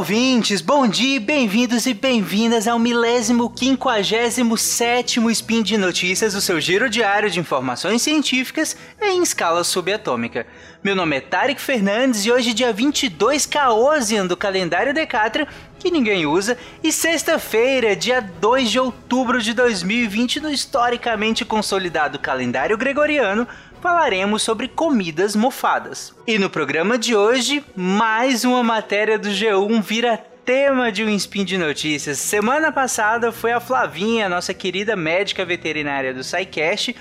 ouvintes, bom dia, bem-vindos e bem-vindas ao milésimo quinquagésimo sétimo Spin de Notícias, o seu giro diário de informações científicas em escala subatômica. Meu nome é Tarek Fernandes e hoje dia 22 Caosian do calendário Decatria, que ninguém usa, e sexta-feira, dia 2 de outubro de 2020 no historicamente consolidado calendário gregoriano, falaremos sobre comidas mofadas. E no programa de hoje, mais uma matéria do G1 vira tema de um spin de notícias. Semana passada foi a Flavinha, nossa querida médica veterinária do SciCast,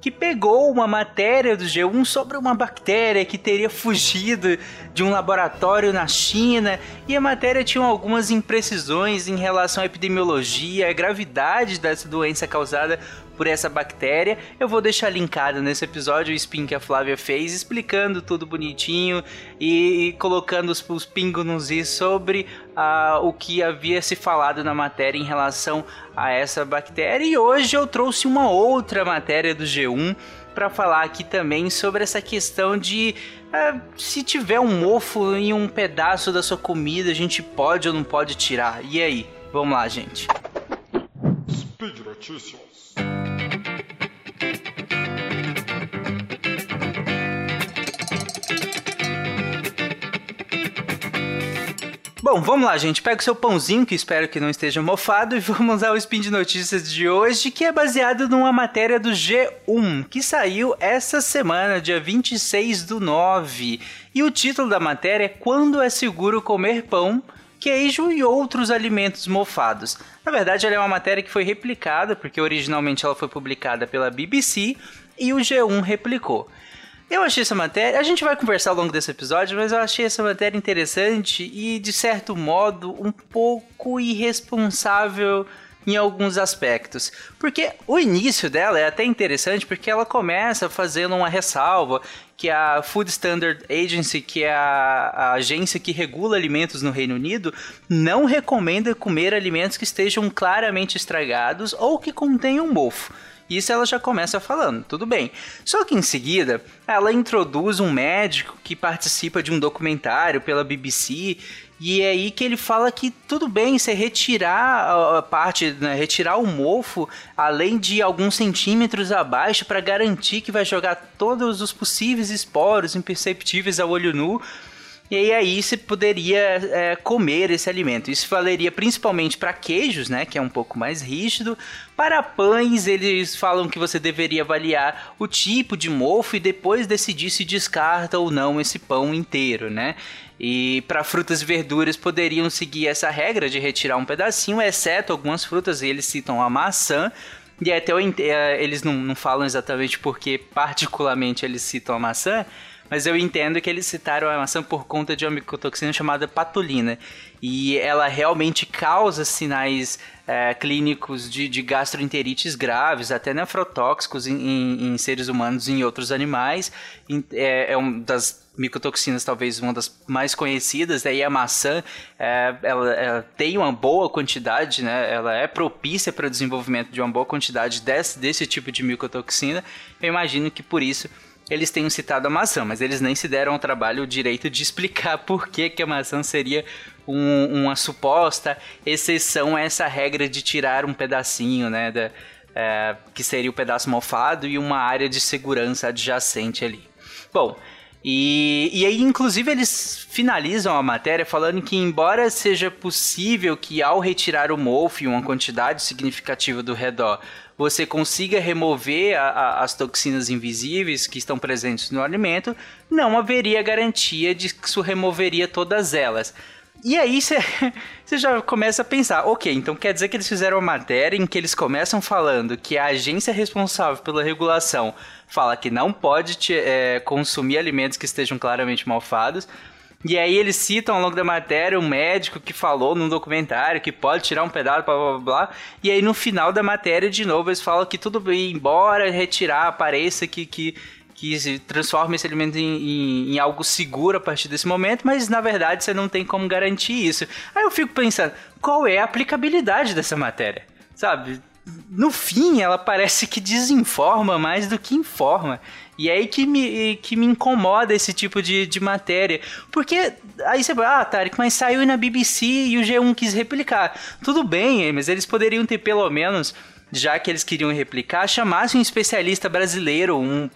que pegou uma matéria do G1 sobre uma bactéria que teria fugido de um laboratório na China e a matéria tinha algumas imprecisões em relação à epidemiologia, a gravidade dessa doença causada por essa bactéria. Eu vou deixar linkado nesse episódio o spin que a Flávia fez, explicando tudo bonitinho e, e colocando os, os pingos nos is sobre uh, o que havia se falado na matéria em relação a essa bactéria. E hoje eu trouxe uma outra matéria do G1 para falar aqui também sobre essa questão de uh, se tiver um mofo em um pedaço da sua comida, a gente pode ou não pode tirar. E aí? Vamos lá, gente. Speed Notícias. Bom, vamos lá, gente. Pega o seu pãozinho, que espero que não esteja mofado, e vamos ao Spin de Notícias de hoje, que é baseado numa matéria do G1, que saiu essa semana, dia 26 do 9. E o título da matéria é Quando é seguro comer pão, queijo e outros alimentos mofados. Na verdade, ela é uma matéria que foi replicada, porque originalmente ela foi publicada pela BBC e o G1 replicou. Eu achei essa matéria. A gente vai conversar ao longo desse episódio, mas eu achei essa matéria interessante e, de certo modo, um pouco irresponsável em alguns aspectos. Porque o início dela é até interessante porque ela começa fazendo uma ressalva que a Food Standard Agency, que é a, a, agência que regula alimentos no Reino Unido, não recomenda comer alimentos que estejam claramente estragados ou que contenham mofo. Isso ela já começa falando, tudo bem. Só que em seguida, ela introduz um médico que participa de um documentário pela BBC e é aí que ele fala que tudo bem você retirar a parte, né, retirar o mofo além de alguns centímetros abaixo para garantir que vai jogar todos os possíveis esporos imperceptíveis ao olho nu e aí você poderia é, comer esse alimento. Isso valeria principalmente para queijos, né, que é um pouco mais rígido. Para pães, eles falam que você deveria avaliar o tipo de mofo e depois decidir se descarta ou não esse pão inteiro, né? E para frutas e verduras poderiam seguir essa regra de retirar um pedacinho, exceto algumas frutas, eles citam a maçã. E até eu, é, eles não, não falam exatamente porque particularmente eles citam a maçã, mas eu entendo que eles citaram a maçã por conta de uma micotoxina chamada patulina. E ela realmente causa sinais é, clínicos de, de, gastroenterites graves, até nefrotóxicos em, em, em, seres humanos e em outros animais. É, é uma das micotoxinas, talvez uma das mais conhecidas, daí a maçã, é, ela, ela, tem uma boa quantidade, né? Ela é propícia para o desenvolvimento de uma boa quantidade desse, desse tipo de micotoxina. Eu imagino que por isso eles tenham citado a maçã, mas eles nem se deram ao trabalho o direito de explicar por que, que a maçã seria um, uma suposta exceção a essa regra de tirar um pedacinho, né? Da, é, que seria o pedaço mofado e uma área de segurança adjacente ali. Bom, e, e aí, inclusive, eles finalizam a matéria falando que, embora seja possível que ao retirar o mofo e uma quantidade significativa do redor você consiga remover a, a, as toxinas invisíveis que estão presentes no alimento, não haveria garantia de que isso removeria todas elas. E aí você já começa a pensar, ok, então quer dizer que eles fizeram uma matéria em que eles começam falando que a agência responsável pela regulação fala que não pode te, é, consumir alimentos que estejam claramente malfados, e aí eles citam ao longo da matéria um médico que falou num documentário que pode tirar um pedaço, blá blá blá. E aí no final da matéria, de novo, eles falam que tudo bem, embora retirar, pareça que, que, que se transforma esse alimento em, em, em, algo seguro a partir desse momento, mas na verdade você não tem como garantir isso. Aí eu fico pensando, qual é a aplicabilidade dessa matéria? Sabe? no fim, ela parece que desinforma mais do que informa. E é aí que me, que me incomoda esse tipo de, de matéria. Porque aí você vai, ah, Tarek, mas saiu na BBC e o G1 quis replicar. Tudo bem, mas eles poderiam ter pelo menos já que eles queriam replicar, chamasse um especialista brasileiro, um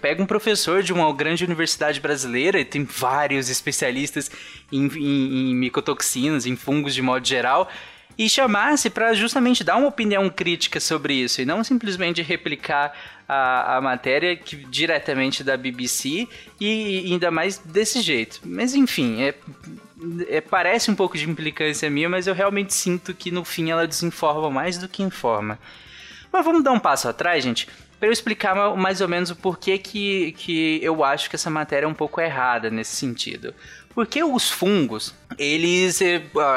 pega um professor de uma grande universidade brasileira, e tem vários especialistas em, em, em micotoxinas, em fungos de modo geral, e chamasse para justamente dar uma opinião crítica sobre isso e não simplesmente replicar a, a matéria que, diretamente da BBC e, e ainda mais desse jeito. Mas enfim, é, é, parece um pouco de implicância minha, mas eu realmente sinto que no fim ela desinforma mais do que informa. Mas vamos dar um passo atrás, gente, para eu explicar mais ou menos o porquê que, que eu acho que essa matéria é um pouco errada nesse sentido. Porque os fungos, eles,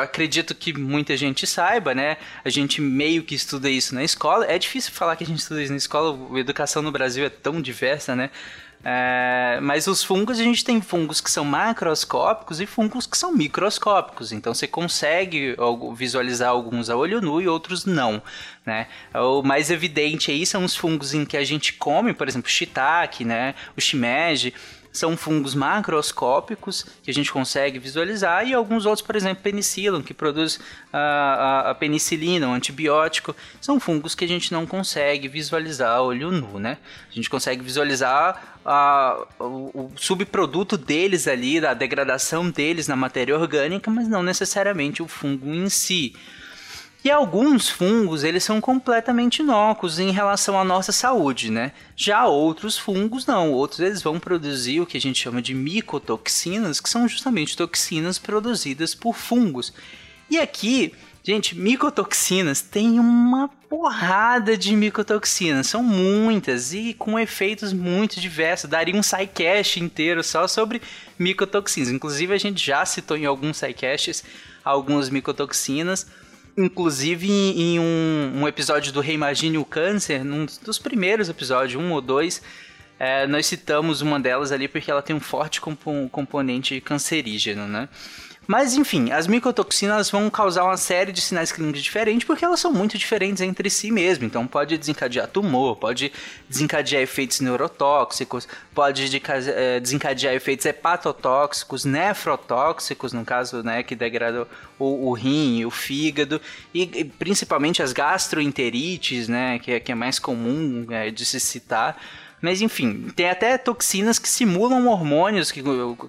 acredito que muita gente saiba, né? A gente meio que estuda isso na escola. É difícil falar que a gente estuda isso na escola, a educação no Brasil é tão diversa, né? É, mas os fungos, a gente tem fungos que são macroscópicos e fungos que são microscópicos. Então você consegue visualizar alguns a olho nu e outros não. Né? O mais evidente aí são os fungos em que a gente come, por exemplo, shiitake, né? o shimeji são fungos macroscópicos que a gente consegue visualizar e alguns outros, por exemplo, penicillium, que produz a, a, a penicilina, um antibiótico, são fungos que a gente não consegue visualizar a olho nu, né? A gente consegue visualizar a, o, o, subproduto deles ali, da degradação deles na matéria orgânica, mas não necessariamente o fungo em si. E alguns fungos, eles são completamente inócuos em relação à nossa saúde, né? Já outros fungos não, outros eles vão produzir o que a gente chama de micotoxinas, que são justamente toxinas produzidas por fungos. E aqui, gente, micotoxinas tem uma porrada de micotoxinas, são muitas e com efeitos muito diversos. Daria um sidecast inteiro só sobre micotoxinas. Inclusive a gente já citou em alguns sidecasts algumas micotoxinas inclusive em um, um, episódio do Reimagine o Câncer, num dos primeiros episódios, um ou dois, é, nós citamos uma delas ali porque ela tem um forte componente cancerígeno, né? Mas enfim, as micotoxinas vão causar uma série de sinais clínicos diferentes porque elas são muito diferentes entre si mesmo. Então pode desencadear tumor, pode desencadear efeitos neurotóxicos, pode eh, desencadear efeitos hepatotóxicos, nefrotóxicos, no caso, né, que degrada o, o rim, o fígado e, e, principalmente as gastroenterites, né, que é, que é mais comum é, de se citar. Mas enfim, tem até toxinas que simulam hormônios, que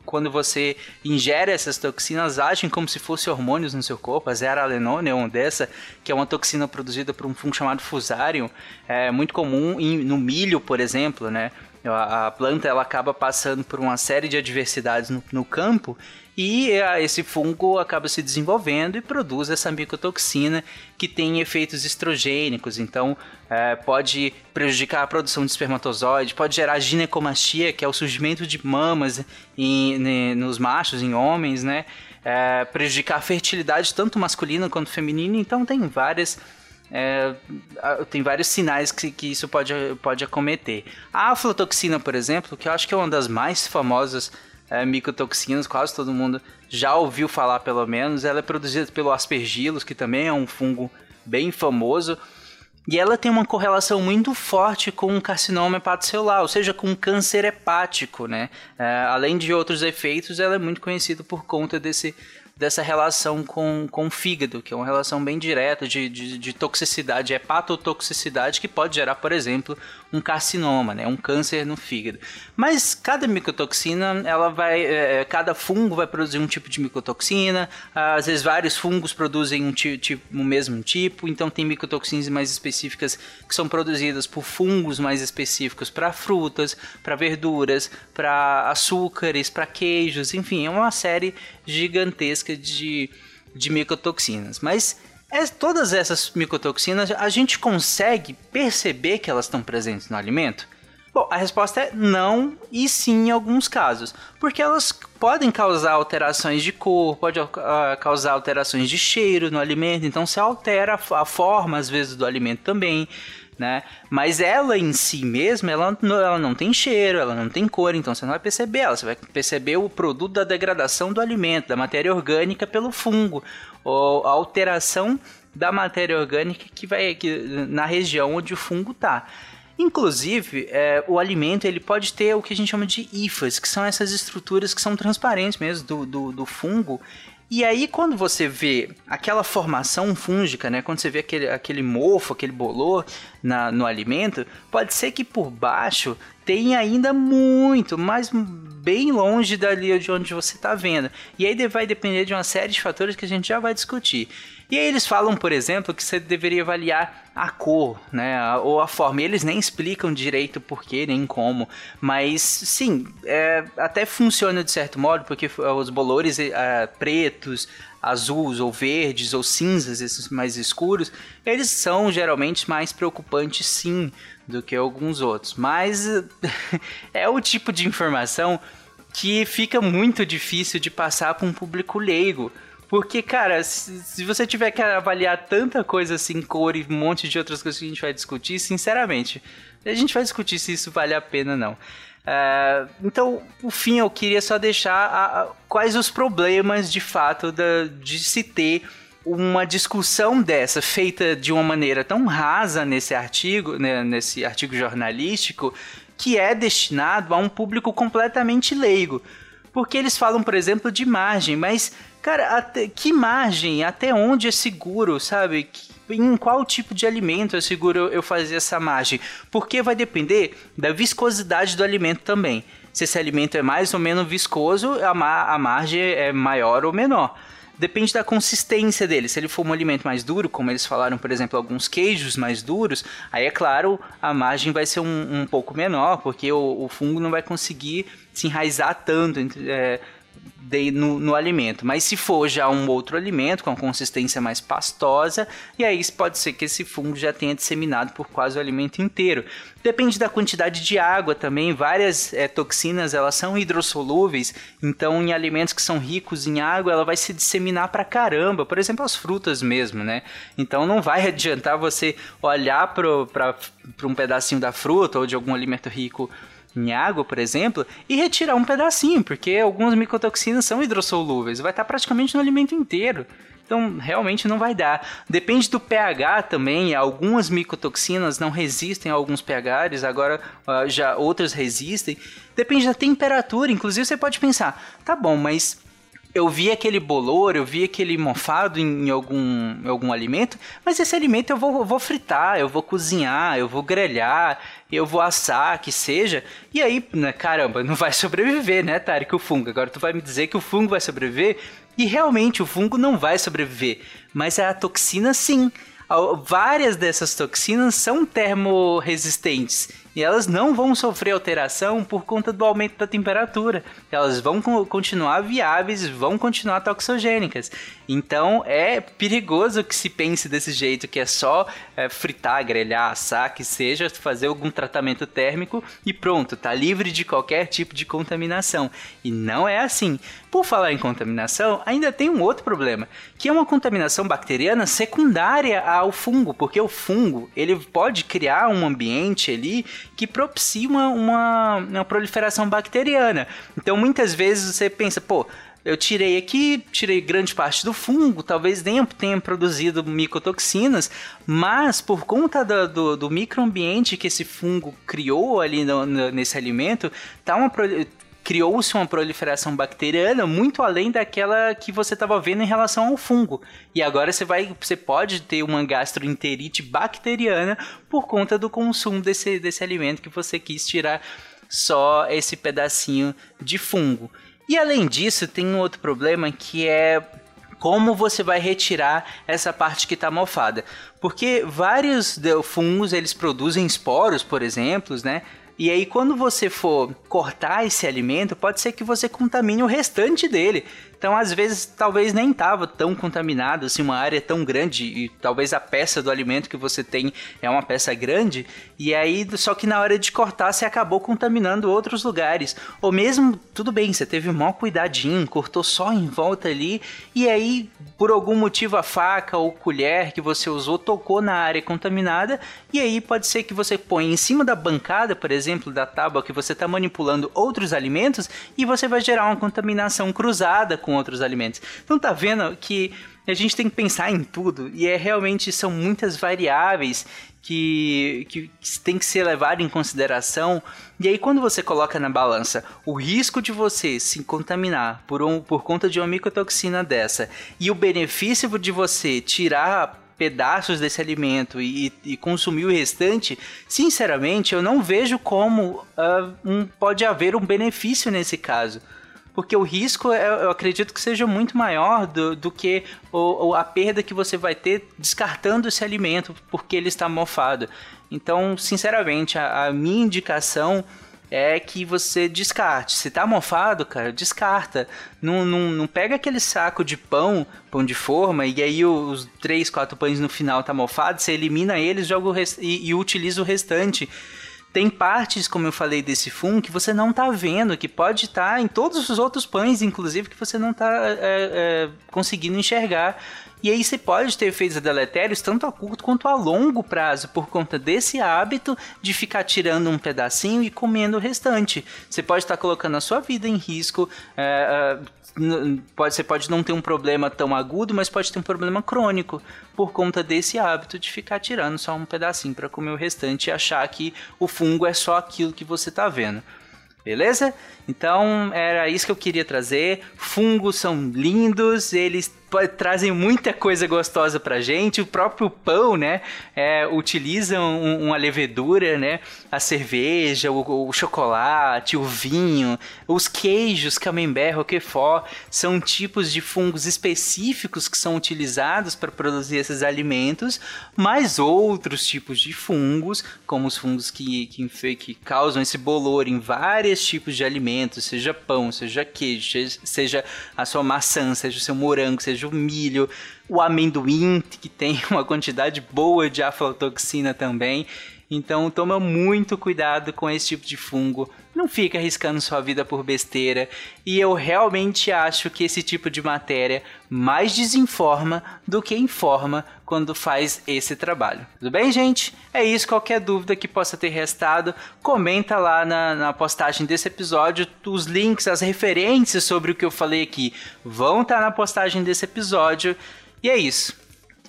quando você ingere essas toxinas, agem como se fossem hormônios no seu corpo. A zeralenone é uma dessa, que é uma toxina produzida por um fungo chamado fusarium, é muito comum em, no milho, por exemplo, né? A, a planta ela acaba passando por uma série de adversidades no, no campo e é, esse fungo acaba se desenvolvendo e produz essa micotoxina que tem efeitos estrogênicos, então é, pode prejudicar a produção de espermatozoide, pode gerar ginecomastia, que é o surgimento de mamas em, em, nos machos, em homens, né? É, prejudicar a fertilidade tanto masculina quanto feminina, então tem várias é, tem vários sinais que, que isso pode, pode acometer. A aflatoxina, por exemplo, que eu acho que é uma das mais famosas é, micotoxinas, quase todo mundo já ouviu falar pelo menos. Ela é produzida pelo aspergillus, que também é um fungo bem famoso. E ela tem uma correlação muito forte com o carcinoma hepatocelular, ou seja, com câncer hepático, né? É, além de outros efeitos, ela é muito conhecida por conta desse dessa relação com, com o fígado, que é uma relação bem direta de, de, de toxicidade, hepatotoxicidade, que pode gerar, por exemplo, um carcinoma, né, um câncer no fígado. Mas cada micotoxina, ela vai, é, é cada fungo vai produzir um tipo de micotoxina, às vezes vários fungos produzem um tipo, o mesmo tipo, então tem micotoxinas mais específicas que são produzidas por fungos mais específicos para frutas, para verduras, para açúcares, para queijos, enfim, é uma série gigantesca de, de micotoxinas. Mas é, todas essas micotoxinas a gente consegue perceber que elas estão presentes no alimento? Bom, a resposta é não e sim em alguns casos, porque elas podem causar alterações de cor, pode uh, causar alterações de cheiro no alimento, então se altera a forma às vezes do alimento também né? Mas ela em si mesma, ela, ela não tem cheiro, ela não tem cor, então você não vai perceber ela, você vai perceber o produto da degradação do alimento, da matéria orgânica pelo fungo, ou a alteração da matéria orgânica que vai na região onde o fungo está. Inclusive, é, o alimento ele pode ter o que a gente chama de hifas, que são essas estruturas que são transparentes mesmo do, do, do fungo. E aí, quando você vê aquela formação fúngica, né? Quando você vê aquele, aquele mofo, aquele bolor na, no alimento, pode ser que por baixo tenha ainda muito, mas bem longe dali de onde você está vendo. E aí vai depender de uma série de fatores que a gente já vai discutir. E aí eles falam, por exemplo, que você deveria avaliar a cor, né, ou a forma. E eles nem explicam direito porquê, nem como, mas sim, é, até funciona de certo modo, porque os bolores é, pretos, azuis ou verdes ou cinzas, esses mais escuros, eles são geralmente mais preocupantes sim do que alguns outros. Mas é o tipo de informação que fica muito difícil de passar para um público leigo porque, cara, se, se, você tiver que avaliar tanta coisa assim, cor e um monte de outras coisas que a gente vai discutir, sinceramente, a gente vai discutir se isso vale a pena não. Uh, então, por fim, eu queria só deixar a, a, quais os problemas de fato da, de se ter uma discussão dessa feita de uma maneira tão rasa nesse artigo, né, nesse artigo jornalístico, que é destinado a um público completamente leigo. Porque eles falam, por exemplo, de margem, mas Cara, até, que margem? Até onde é seguro, sabe? Em qual tipo de alimento é seguro eu fazer essa margem? Porque vai depender da viscosidade do alimento também. Se esse alimento é mais ou menos viscoso, a, a margem é maior ou menor. Depende da consistência dele. Se ele for um alimento mais duro, como eles falaram, por exemplo, alguns queijos mais duros, aí é claro, a margem vai ser um, um pouco menor, porque o, o, fungo não vai conseguir se enraizar tanto é, de, no, no, alimento. Mas se for já um outro alimento com consistência mais pastosa, e aí pode ser que esse fungo já tenha disseminado por quase o alimento inteiro. Depende da quantidade de água também. Várias é, toxinas elas são hidrossolúveis, então em alimentos que são ricos em água ela vai se disseminar para caramba. Por exemplo, as frutas mesmo, né? Então não vai adiantar você olhar para um pedacinho da fruta ou de algum alimento rico em água, por exemplo, e retirar um pedacinho, porque algumas micotoxinas são hidrossolúveis, vai estar praticamente no alimento inteiro. Então, realmente não vai dar. Depende do pH também. Algumas micotoxinas não resistem a alguns pHs, agora uh, já outras resistem. Depende da temperatura. Inclusive, você pode pensar: tá bom, mas eu vi aquele bolor, eu vi aquele mofado em, em algum, em algum alimento, mas esse alimento eu vou, vou fritar, eu vou cozinhar, eu vou grelhar, eu vou assar, que seja. E aí, né, caramba, não vai sobreviver, né, Tarek, o fungo. Agora tu vai me dizer que o fungo vai sobreviver? E realmente o fungo não vai sobreviver, mas a toxina sim. Várias dessas toxinas são termorresistentes e elas não vão sofrer alteração por conta do aumento da temperatura. Elas vão continuar viáveis, vão continuar toxogênicas. Então é perigoso que se pense desse jeito, que é só é, fritar, grelhar, assar, que seja, fazer algum tratamento térmico e pronto, tá livre de qualquer tipo de contaminação. E não é assim. Por falar em contaminação, ainda tem um outro problema, que é uma contaminação bacteriana secundária ao fungo, porque o fungo ele pode criar um ambiente ali que propicia uma, uma, uma proliferação bacteriana. Então muitas vezes você pensa, pô, eu tirei aqui, tirei grande parte do fungo, talvez nem tenha produzido micotoxinas, mas por conta do, do, do microambiente que esse fungo criou ali no, no, nesse alimento, tá uma, criou-se uma proliferação bacteriana muito além daquela que você estava vendo em relação ao fungo. E agora você vai, você pode ter uma gastroenterite bacteriana por conta do consumo desse, desse alimento que você quis tirar só esse pedacinho de fungo. E além disso, tem um outro problema que é como você vai retirar essa parte que está mofada. Porque vários fungos eles produzem esporos, por exemplo, né? E aí, quando você for cortar esse alimento, pode ser que você contamine o restante dele. Então, às vezes, talvez nem estava tão contaminado, assim, uma área tão grande, e talvez a peça do alimento que você tem é uma peça grande, e aí, só que na hora de cortar, você acabou contaminando outros lugares. Ou mesmo, tudo bem, você teve um mau cuidadinho, cortou só em volta ali, e aí, por algum motivo, a faca ou colher que você usou tocou na área contaminada, e aí pode ser que você põe em cima da bancada, por exemplo, da tábua que você está manipulando outros alimentos, e você vai gerar uma contaminação cruzada com com outros alimentos. Então tá vendo que a gente tem que pensar em tudo e é realmente são muitas variáveis que, que, que tem que ser levado em consideração. E aí, quando você coloca na balança o risco de você se contaminar por, um, por conta de uma micotoxina dessa e o benefício de você tirar pedaços desse alimento e, e, consumir o restante, sinceramente, eu não vejo como uh, um, pode haver um benefício nesse caso porque o risco é, eu acredito que seja muito maior do, do que a perda que você vai ter descartando esse alimento porque ele está mofado. Então, sinceramente, a, a minha indicação é que você descarte. Se tá mofado, cara, descarta. Não, não, não pega aquele saco de pão, pão de forma, e aí os três, quatro pães no final tá mofado, você elimina eles joga e, e utiliza o restante. Tem partes, como eu falei, desse fungo que você não está vendo, que pode estar tá em todos os outros pães, inclusive, que você não está é, é, conseguindo enxergar. E aí você pode ter efeitos deletérios tanto a curto quanto a longo prazo por conta desse hábito de ficar tirando um pedacinho e comendo o restante. Você pode estar colocando a sua vida em risco. É, pode, você pode não ter um problema tão agudo, mas pode ter um problema crônico por conta desse hábito de ficar tirando só um pedacinho para comer o restante e achar que o fungo é só aquilo que você está vendo. Beleza? Então era isso que eu queria trazer. Fungos são lindos, eles trazem muita coisa gostosa pra gente. O próprio pão, né? É, utiliza um, uma levedura, né? A cerveja, o, o, chocolate, o vinho, os queijos, camembert, roquefort, são tipos de fungos específicos que são utilizados para produzir esses alimentos, mas outros tipos de fungos, como os fungos que, que, que causam esse bolor em vários tipos de alimentos seja pão, seja queijo, seja a sua maçã, seja o seu morango, seja o milho, o amendoim, que tem uma quantidade boa de aflatoxina também. Então toma muito cuidado com esse tipo de fungo. Não fica arriscando sua vida por besteira. E eu realmente acho que esse tipo de matéria mais desinforma do que informa quando faz esse trabalho. Tudo bem, gente? É isso. Qualquer dúvida que possa ter restado, comenta lá na, na postagem desse episódio. Os links, as referências sobre o que eu falei aqui vão estar na postagem desse episódio. E é isso.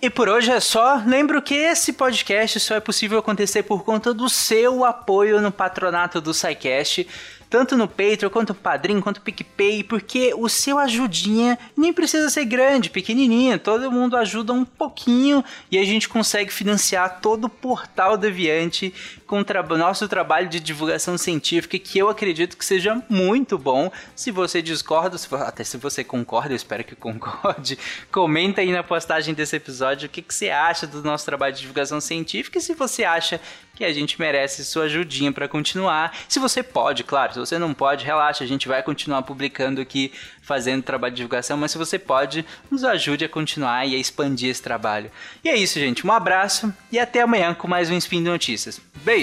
E por hoje é só. Lembro que esse podcast só é possível acontecer por conta do seu apoio no patronato do SciCast tanto no Patreon, quanto no Padrim, quanto no PicPay, porque o seu ajudinha nem precisa ser grande, pequenininha, todo mundo ajuda um pouquinho e a gente consegue financiar todo o portal Deviante com o tra nosso trabalho de divulgação científica, que eu acredito que seja muito bom. Se você discorda, se, até se você concorda, eu espero que concorde, comenta aí na postagem desse episódio o que, que você acha do nosso trabalho de divulgação científica e se você acha que a gente merece sua ajudinha para continuar. Se você pode, claro, se você não pode, relaxa, a gente vai continuar publicando aqui, fazendo trabalho de divulgação, mas se você pode, nos ajude a continuar e a expandir esse trabalho. E é isso, gente. Um abraço e até amanhã com mais um Spin de Notícias. Beijo!